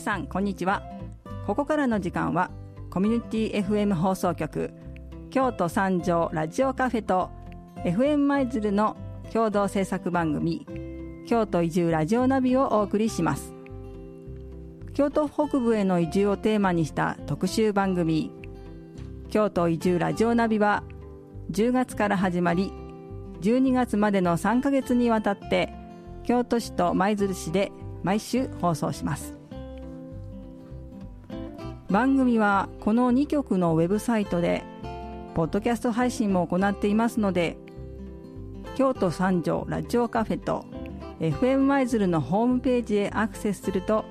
さんこんにちは。ここからの時間はコミュニティ FM 放送局京都三条ラジオカフェと FM 舞鶴の共同制作番組京都移住ラジオナビをお送りします。京都北部への移住をテーマにした特集番組京都移住ラジオナビは10月から始まり12月までの3ヶ月にわたって京都市と舞鶴市で毎週放送します。番組はこの2局のウェブサイトでポッドキャスト配信も行っていますので京都三条ラジオカフェと FM 舞鶴のホームページへアクセスすると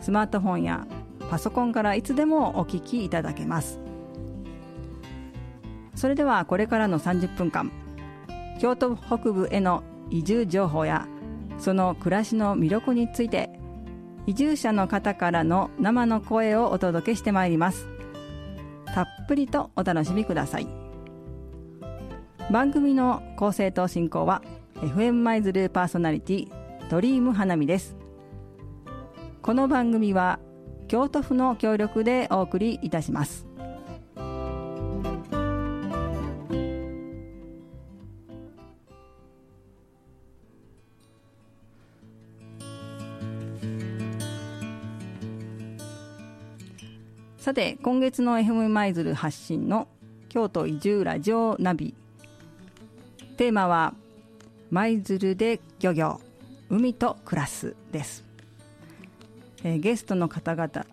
スマートフォンやパソコンからいつでもお聞きいただけます。それではこれからの30分間京都北部への移住情報やその暮らしの魅力について移住者の方からの生の声をお届けしてまいります。たっぷりとお楽しみください。番組の構成と進行は FM 舞鶴パーソナリティドリーム花見です。この番組は京都府の協力でお送りいたします。さて今月の FM 舞鶴発信の京都移住ラジオナビテーマは舞鶴で漁業海と暮らすですえー、ゲストの方々、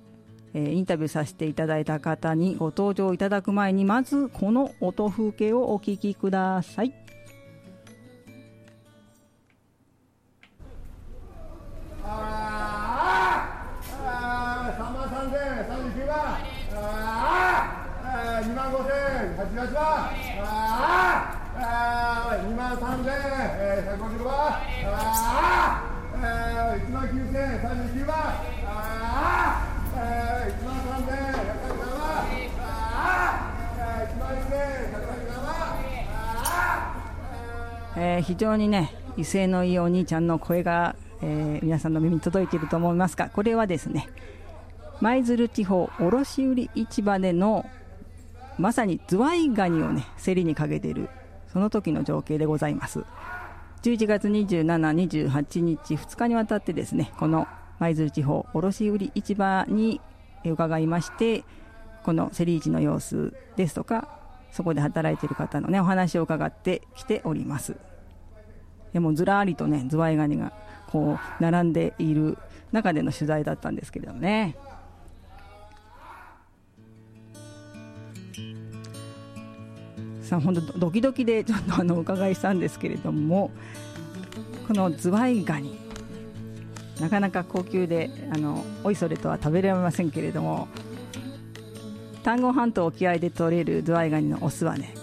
えー、インタビューさせていただいた方にご登場いただく前にまずこの音風景をお聞きください。え、非常にね威勢のいいお兄ちゃんの声が、えー、皆さんの耳に届いていると思いますがこれはですね舞鶴地方卸売市場でのまさにズワイガニをね競りにかけているその時の情景でございます。11月27、28日2日にわたってですねこの舞鶴地方卸売市場に伺いましてこの競り市の様子ですとかそこで働いている方のねお話を伺ってきております。でもずらりとねズワイガニがこう並んでいる中での取材だったんですけれどもね。さあ本当ドキドキでちょっとあのお伺いしたんですけれどもこのズワイガニなかなか高級であのおいそれとは食べられませんけれども丹後半島沖合で取れるズワイガニのオスはね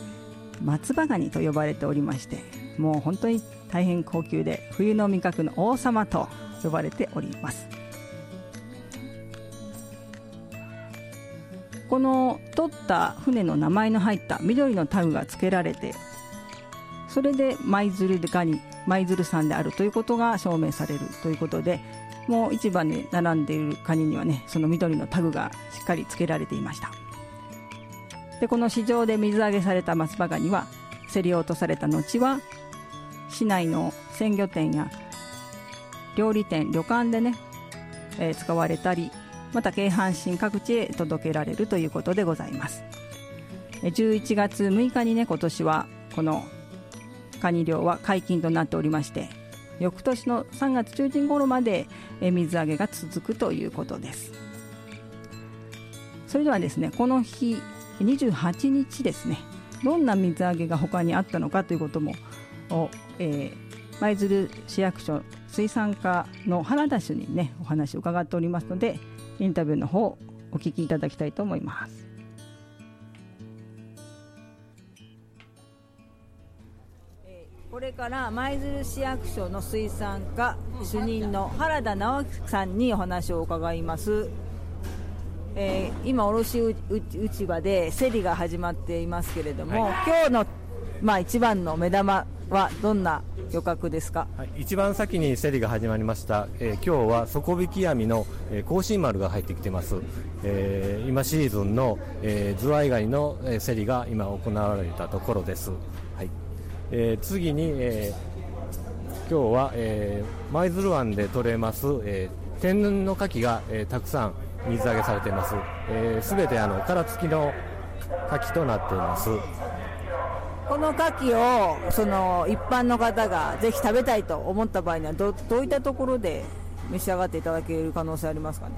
松葉ガニと呼ばれておりましてもう本当に大変高級で冬の味覚の王様と呼ばれております。この取った船の名前の入った緑のタグが付けられてそれで舞鶴ガニ舞鶴産であるということが証明されるということでもう市場に並んでいるカニにはねその緑のタグがしっかりつけられていました。でこの市場で水揚げされた松葉ガニは競り落とされた後は市内の鮮魚店や料理店旅館でね、えー、使われたりまた京阪神各地へ届けられるということでございます。11月6日にね今年はこのカニ漁は解禁となっておりまして翌年の3月中旬頃まで水揚げが続くということです。それではですねこの日28日ですねどんな水揚げが他にあったのかということもえー、舞鶴市役所水産課の原田氏にねお話を伺っておりますのでインタビューの方お聞きいただきたいと思いますこれから舞鶴市役所の水産課主任の原田直樹さんにお話を伺います。えー、今、卸市場で競りが始まっていますけれども、今日の、まあ、一番の目玉はどんな漁獲ですか、はい、一番先に競りが始まりました、えー、今日は底引き網の、えー、甲信丸が入ってきてます、えー、今シーズンの、えー、ズワイガニの、えー、競りが今行われたところです、はい。えー、次に、えー、今日は、えー、舞鶴湾で取れます、えー、天然の牡蠣が、えー、たくさん水揚げされています。すべ、えー、てあの殻付きの牡蠣となっています。この牡蠣をその一般の方がぜひ食べたいと思った場合にはどどういったところで召し上がっていただける可能性ありますかね、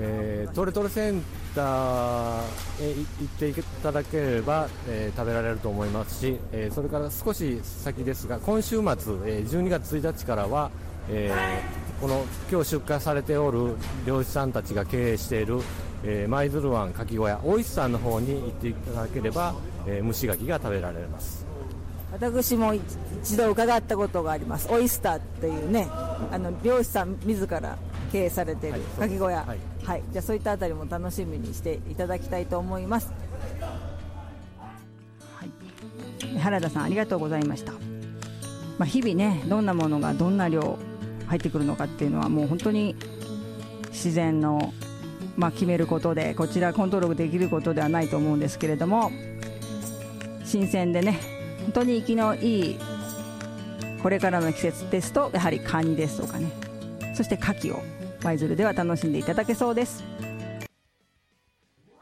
えー、トレトレセンターへ行っていただければ、えー、食べられると思いますし、えー、それから少し先ですが今週末、えー、12月1日からは、えー、この今日出荷されておる漁師さんたちが経営している、舞鶴湾かき小屋大石さんの方に行っていただければ、えー、蒸し柿が食べられます。私も一度伺ったことがあります。オイスターっていうねあの漁師さん自ら経営されているかき小屋、はい、はい、じゃあそういったあたりも楽しみにしていただきたいと思います、はい、原田さんありがとうございました、まあ、日々ねどんなものがどんな量入ってくるのかっていうのはもう本当に自然のまあ、決めることでこちらコントロールできることではないと思うんですけれども新鮮でね本当に生きのいいこれからの季節ですとやはりカニですとかね。そして牡蠣を舞鶴では楽しんでいただけそうです。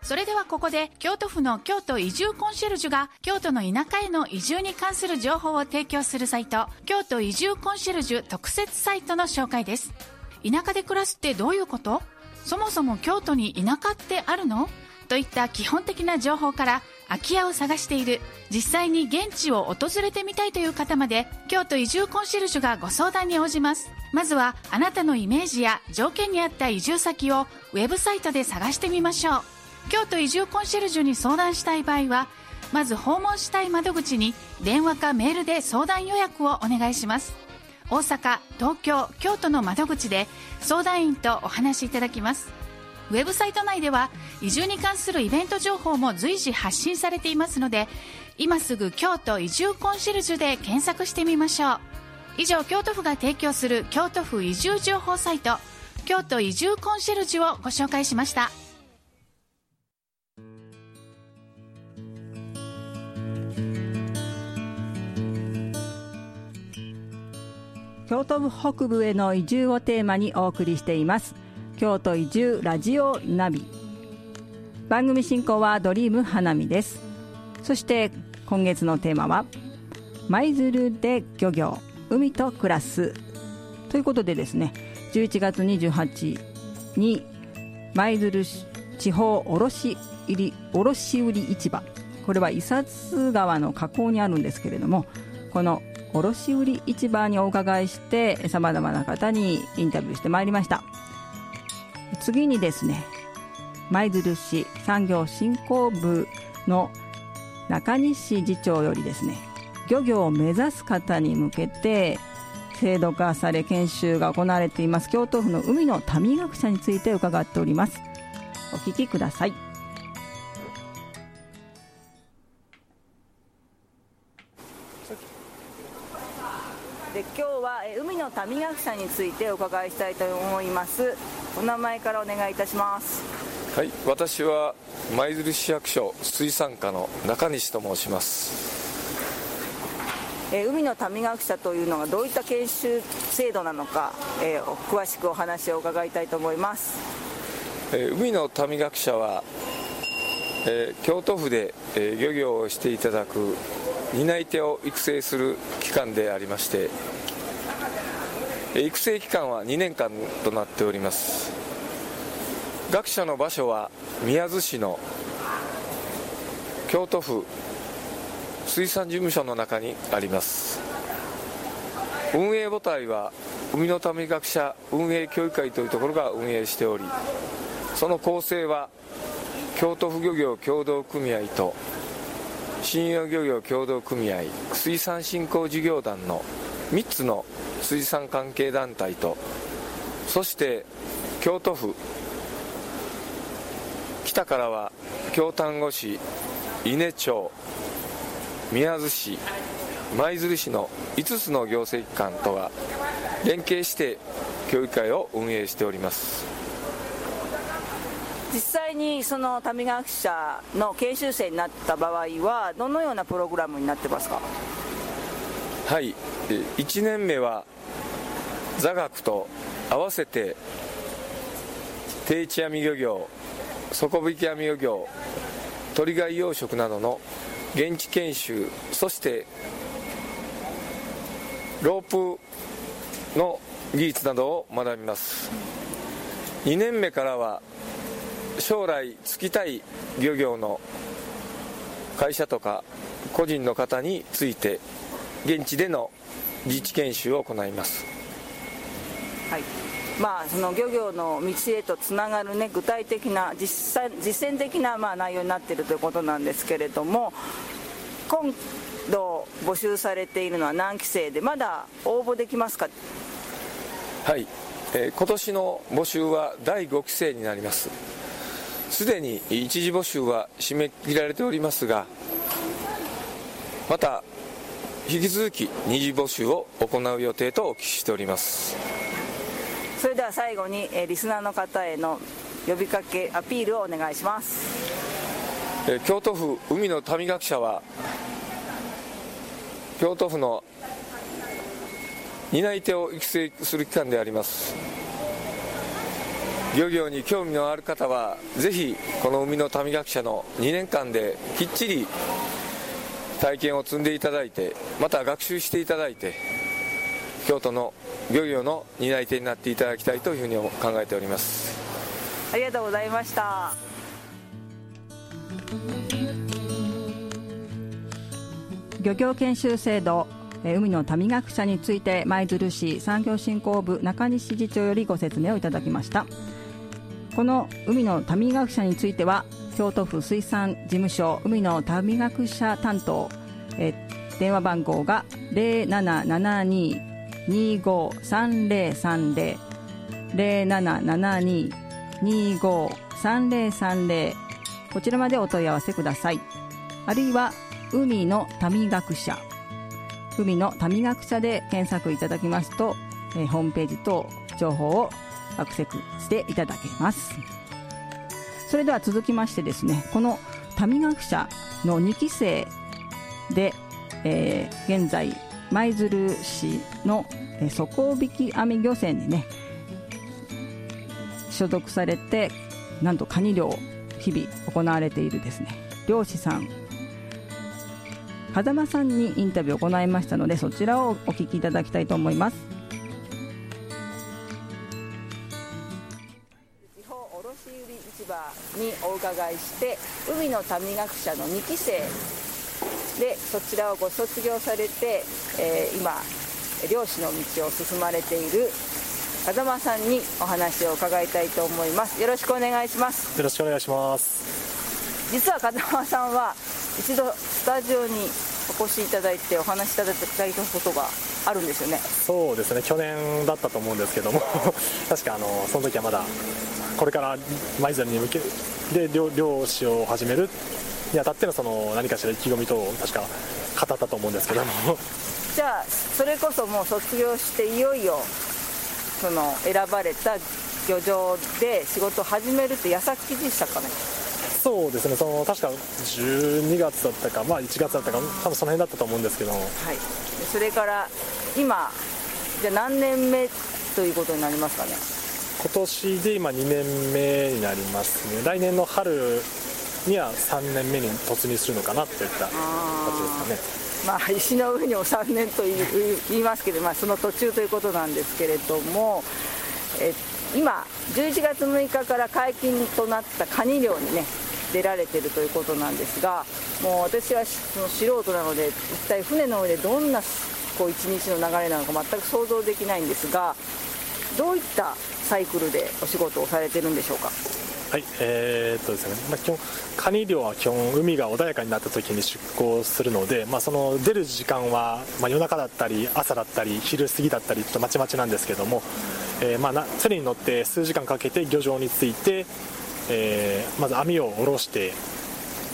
それではここで京都府の京都移住コンシェルジュが京都の田舎への移住に関する情報を提供するサイト京都移住コンシェルジュ特設サイトの紹介です。田舎で暮らすってどういうこと？そもそも京都に田舎ってあるの？といった基本的な情報から空き家を探している。実際に現地を訪れてみたいという方まで京都移住コンシェルジュがご相談に応じます。まずはあなたのイメージや条件に合った移住先をウェブサイトで探してみましょう。京都移住コンシェルジュに相談したい場合はまず訪問したい窓口に電話かメールで相談予約をお願いします。大阪東京京都の窓口で相談員とお話しいただきます。ウェブサイト内では移住に関するイベント情報も随時発信されていますので今すぐ京都移住コンシェルジュで検索してみましょう以上京都府が提供する京都府移住情報サイト京都移住コンシェルジュをご紹介しました。京都府北部への移住をテーマにお送りしています。京都移住ラジオナビ。番組進行はドリーム花見です。そして今月のテーマは舞鶴で漁業海と暮らす。ということでですね11月28日に舞鶴地方卸売卸売市場。これは伊佐津川の河口にあるんですけれどもこの卸売市場にお伺いしてさまざまな方にインタビューしてまいりました。次にですね舞鶴市産業振興部の中西次長よりですね漁業を目指す方に向けて制度化され研修が行われています。京都府の海の民学者について伺っております。お聞きください。で今日は海の民学者についてお伺いしたいと思います。お名前からお願いいたします。はい私は舞鶴市役所水産課の中西と申します。え海の民学者というのがどういった研修制度なのか、えー、詳しくお話を伺いたいと思います、えー、海の民学者は、えー、京都府で、え漁業をしていただく担い手を育成する機関でありまして育成期間は2年間となっております。学者の場所は宮津市の京都府水産事務所の中にあります。運営母体は海の民学者運営協議会というところが運営しておりその構成は京都府漁業協同組合と信用漁業協同組合水産振興事業団の3つの水産関係団体とそして京都府。北からは京丹後市伊根町宮津市舞鶴市の5つの行政機関とは連携して教育会を運営しております。実際にその民学者の研修生になった場合はどのようなプログラムになってますか？はい。1年目は座学と合わせて定置網漁業底引き網漁業鳥貝養殖などの現地研修そしてロープの技術などを学びます。2年目からは将来就きたい漁業の会社とか個人の方について現地での自治研修を行います。はい。まあ、その漁業の道へとつながる、ね、具体的な実際実践的なまあ内容になっているということなんですけれども今度募集されているのは何期生でまだ応募できますか？はい、えー、今年の募集は第5期生になります。すでに一次募集は締め切られておりますがまた引き続き二次募集を行う予定とお聞きしております。それでは最後に、えリスナーの方への呼びかけアピールをお願いします、え京都府海の民学者は京都府の担い手を育成する機関であります。漁業に興味のある方はぜひこの海の民学者の2年間できっちり体験を積んでいただいてまた学習していただいて京都の漁業の担い手になっていただきたいというふうに考えております。ありがとうございました。漁業研修制度海の民学者について舞鶴市産業振興部中西次長よりご説明をいただきました。この海の民学者については京都府水産事務所海の民学者担当。え電話番号が0772-253030 0772-253030こちらまでお問い合わせください。あるいは海の民学者。海の民学者で検索いただきますと、え、ホームページと情報をアクセスしていただけます。それでは続きましてですねこの民学者の2期生で、えー、現在舞鶴市の、え、底引き網漁船にね所属されてなんとカニ漁日々行われているですね。漁師さん風間さんにインタビューを行いましたのでそちらをお聞きいただきたいと思います。伺いして海の民学者の2期生。でそちらをご卒業されて、えー、今漁師の道を進まれている風間さんにお話を伺いたいと思います。よろしくお願いします。よろしくお願いします。実は風間さんは一度スタジオにお越しいただいてお話しいただいたことがあるんですよね。そうですね。去年だったと思うんですけども。確かあのその時はまだこれから舞鶴に向けで漁漁師を始めるにあたってのその何かしら意気込みと確か語ったと思うんですけども。じゃあそれこそもう卒業していよいよその選ばれた漁場で仕事を始めるって矢先でしたかね？そうですね。その確か12月だったか、まあ、1月だったか多分その辺だったと思うんですけどはい。それから今じゃあ何年目ということになりますかね？今年で今2年目になりますね。来年の春には3年目に突入するのかなといった形ですかね。まあ、石の上にも3年と言いますけど、まあ、その途中ということなんですけれどもえ今11月6日から解禁となったカニ漁にね出られてるということなんですがもう私は素人なので一体船の上でどんなこう一日の流れなのか全く想像できないんですがどういったサイクルでお仕事をされてるんでしょうか？はい、えー、っとですね、まあ、基本カニ漁は基本海が穏やかになった時に出港するので、まあ、その出る時間は、まあ、夜中だったり朝だったり昼過ぎだったりちょっとまちまちなんですけども、えー、まあ釣りに乗って数時間かけて漁場に着いて、えー、まず網を下ろして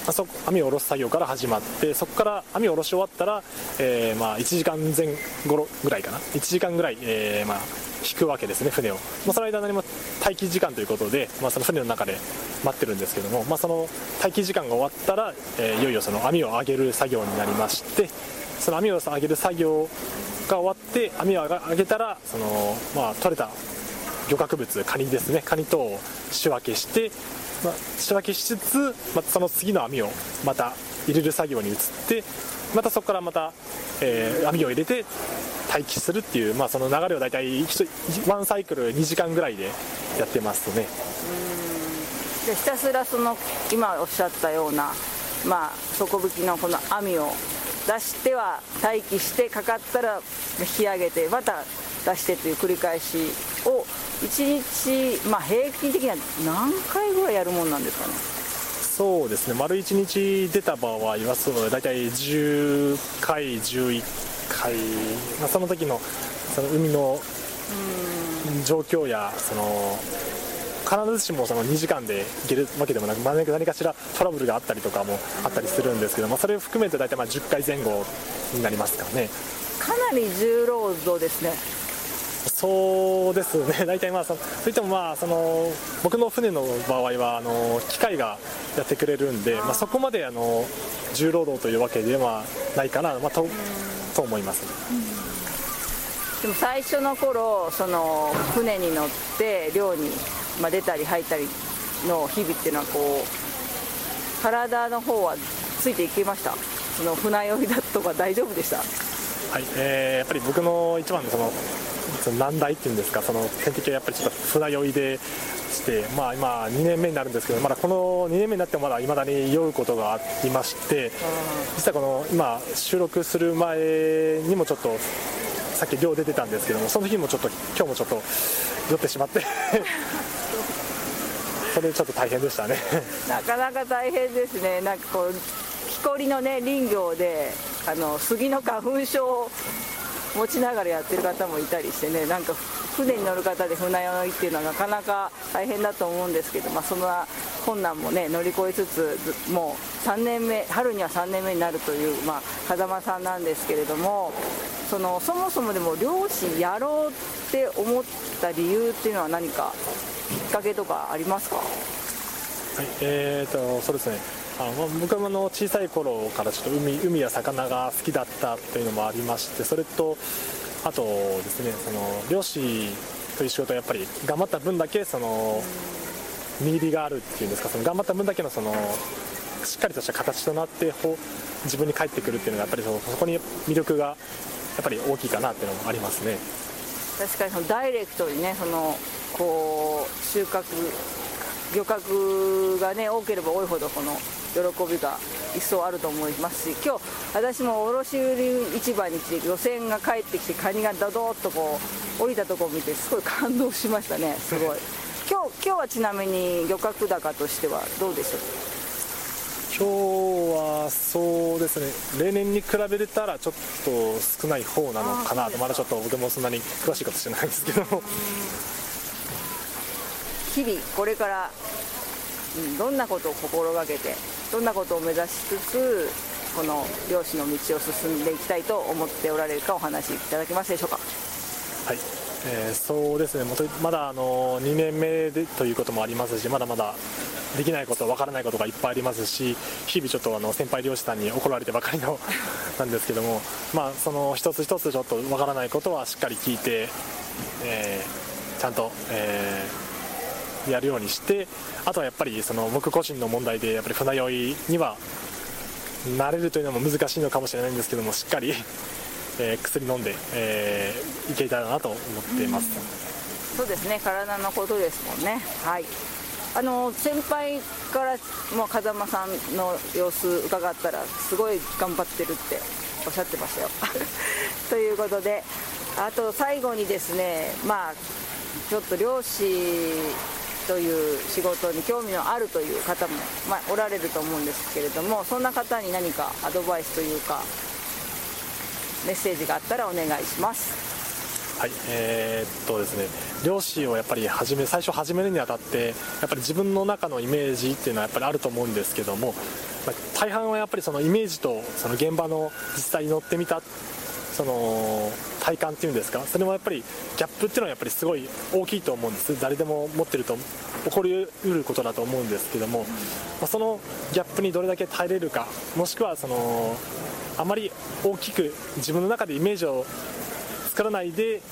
あ、そ網を下ろす作業から始まってそこから網を下ろし終わったら、えー、まあ1時間前後ぐらいかな。1時間ぐらい、えー、まあ引くわけですね船を、まあ、その間何も待機時間ということで、まあ、その船の中で待ってるんですけども、まあ、その待機時間が終わったら、えー、いよいよその網を上げる作業になりましてその網を上げる作業が終わって網を上げたらその、まあ、取れた漁獲物カニですね。カニ等を仕分けして、まあ、仕分けしつつ、まあ、その次の網をまた入れる作業に移ってまたそこからまた、えー、網を入れて待機するっていう、まあ、その流れを大体ワンサイクル2時間ぐらいでやってますねでひたすらその今おっしゃったような、まあ、底引きのこの網を出しては待機してかかったら引き上げてまた出してという繰り返しを1日、まあ、平均的には何回ぐらいやるもんなんですかね？そうですね。丸1日出た場合はそう大体10回11回、まあ、その時のその海の状況やその必ずしもその2時間で行けるわけでもなく何かしらトラブルがあったりとかもあったりするんですけど、まあ、それを含めて大体まあ10回前後になりますかね。かなり重労働ですねそうですね、大体まあそ、といってもまあその僕の船の場合はあの機械がやってくれるんで、まあ、そこまであの重労働というわけではないかな、まあ、とと思います、でも最初の頃その船に乗って漁に、まあ、出たり入ったりの日々っていうのはこう体の方はついていきました？その船酔いだとか大丈夫でした？はい。えー、やっぱり僕の一番のそのその難題っていうんですかその天敵はやっぱりちょっと船酔いでして、まあ、今2年目になるんですけどまだこの2年目になってもまだいまだに酔うことがありまして実はこの今収録する前にもちょっとさっき漁出てたんですけどもその日もちょっと今日もちょっと酔ってしまって それちょっと大変でしたね。なかなか大変ですね。なんかこう木こりのね林業であの杉の花粉症持ちながらやってる方もいたりしてねなんか船に乗る方で船酔いっていうのはなかなか大変だと思うんですけど、まあ、そんな困難もね乗り越えつつもう3年目春には3年目になるという、まあ、風間さんなんですけれどもそのそもそもでも漁師やろうって思った理由っていうのは何かきっかけとかありますか？はいえーとそうですね。あの僕はあの小さい頃からちょっと海海や魚が好きだったというのもありましてそれとあとですねその漁師という仕事はやっぱり頑張った分だけその身入りがあるっていうんですかその頑張った分だけのそのしっかりとした形となって自分に返ってくるっていうのがやっぱりそこに魅力がやっぱり大きいかなっていうのもありますね。確かにそのダイレクトにねそのこう収穫漁獲がね多ければ多いほどこの喜びが一層あると思いますし今日私も卸売市場に来て漁船が帰ってきてカニがドドッとこう降りたところを見てすごい感動しましたね。すごい。今日今日はちなみに漁獲高としてはどうでしょう？今日はそうですね。例年に比べたらちょっと少ない方なのかなと。まだちょっと僕もそんなに詳しいことしてないんですけど日々これからどんなことを心がけてどんなことを目指しつつこの漁師の道を進んでいきたいと思っておられるかお話しいただけますでしょうか？はい、えー、そうですね。まだあの2年目でということもありますしまだまだできないことわからないことがいっぱいありますし日々ちょっとあの先輩漁師さんに怒られてばかりの なんですけどもまあその一つ一つちょっとわからないことはしっかり聞いて、えー、ちゃんと、えーやるようにしてあとはやっぱりその僕個人の問題でやっぱり船酔いには慣れるというのも難しいのかもしれないんですけどもしっかり、えー、薬飲んで、えー、いけたらなと思っています、うん、そうですね。体のことですもんね。はい。あの先輩からもう風間さんの様子伺ったらすごい頑張ってるっておっしゃってましたよ。ということであと最後にですねまあちょっと漁師という仕事に興味のあるという方も、まあ、おられると思うんですけれどもそんな方に何かアドバイスというかメッセージがあったらお願いします。はいえー、っとですね漁師をやっぱり始め最初始めるにあたってやっぱり自分の中のイメージっていうのはやっぱりあると思うんですけどもまあ大半はやっぱりそのイメージとその現場の実際に乗ってみたその体感っていうんですか？それもやっぱりギャップっていうのはやっぱりすごい大きいと思うんです。誰でも持ってると起こりうることだと思うんですけども、まあ、そのギャップにどれだけ耐えれるか。もしくはそのあまり大きく自分の中でイメージを作らないで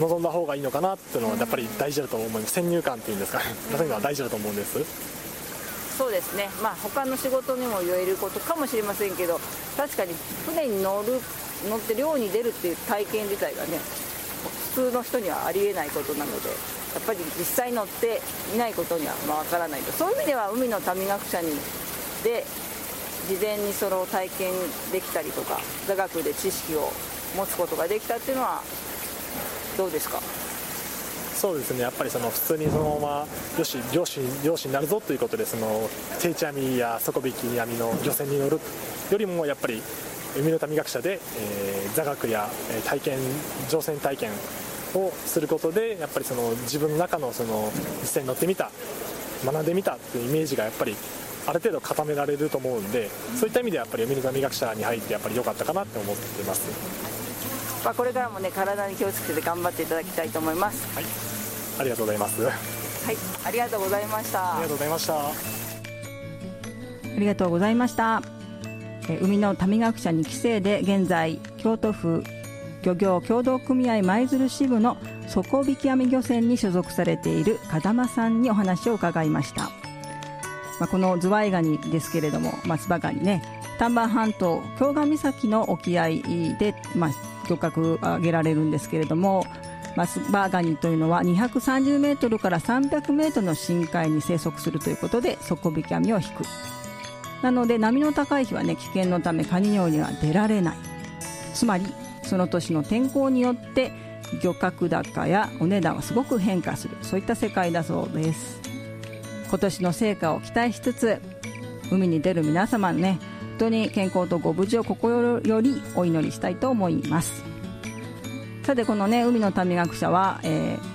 臨んだ方がいいのかなっていうのはやっぱり大事だと思います。先入観っていうんですか？ねそういうのは大事だと思うんです。そうですね。まあ他の仕事にも言えることかもしれませんけど確かに船に乗る乗って漁に出るっていう体験自体がね普通の人にはありえないことなのでやっぱり実際乗っていないことにはまあ分からないと。そういう意味では海の民学者にで事前にその体験できたりとか座学で知識を持つことができたっていうのはどうですか？そうですね。やっぱりその普通にそのまま漁師漁師漁師になるぞということでその定置網や底引き網の漁船に乗るよりもやっぱり海の民学者で、えー、座学や体験乗船体験をすることでやっぱりその自分の中のその実際に乗ってみた学んでみたっていうイメージがやっぱりある程度固められると思うんでそういった意味でやっぱり海の民学者に入ってやっぱり良かったかなって思ってます、まあ、これからもね体に気をつけて頑張っていただきたいと思います。はい。ありがとうございます。はい。ありがとうございました。ありがとうございました。ありがとうございました海の民学者2期生で現在京都府漁業協同組合舞鶴支部の底引き網漁船に所属されている風間さんにお話を伺いました、まあ、このズワイガニですけれども松葉ガニね丹波半島京賀岬の沖合で、まあ、漁獲上げられるんですけれども松葉ガニというのは230メートルから300メートルの深海に生息するということで底引き網を引く。なので波の高い日はね危険のためカニ漁には出られない。つまりその年の天候によって漁獲高やお値段はすごく変化する。そういった世界だそうです。今年の成果を期待しつつ海に出る皆様ね本当に健康とご無事を心よりお祈りしたいと思います。さてこのね海の民学者は、えー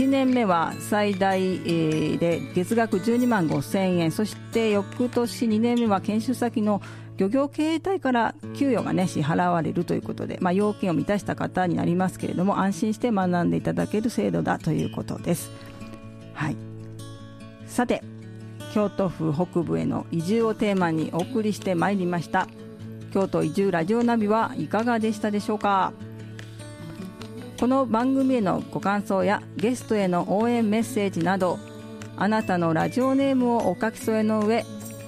1年目は最大で月額12万5000円。そして翌年2年目は研修先の漁業経営体から給与がね支払われるということで、まあ、要件を満たした方になりますけれども安心して学んでいただける制度だということです、はい、さて京都府北部への移住をテーマにお送りしてまいりました。京都移住ラジオナビはいかがでしたでしょうか？この番組へのご感想やゲストへの応援メッセージなどあなたのラジオネームをお書き添えの上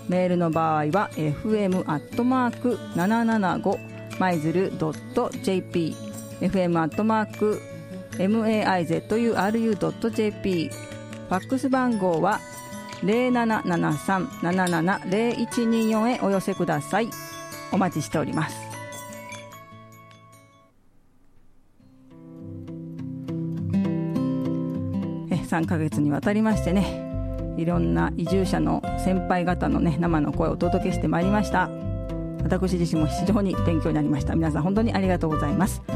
メールの場合は fm.775 マイズル .jp fm.maizuru.jp ファックス番号は0773-770124へお寄せください。お待ちしております。3ヶ月にわたりましてねいろんな移住者の先輩方のね生の声をお届けしてまいりました。私自身も非常に勉強になりました。皆さん本当にありがとうございます、え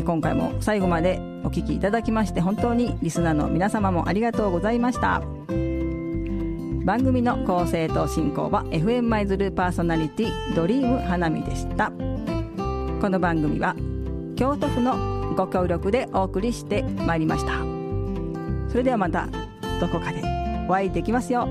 ー、今回も最後までお聞きいただきまして本当にリスナーの皆様もありがとうございました。番組の構成と進行は FM マイズルパーソナリティドリーム花見でした。この番組は京都府のご協力でお送りしてまいりました。それではまたどこかでお会いできますよ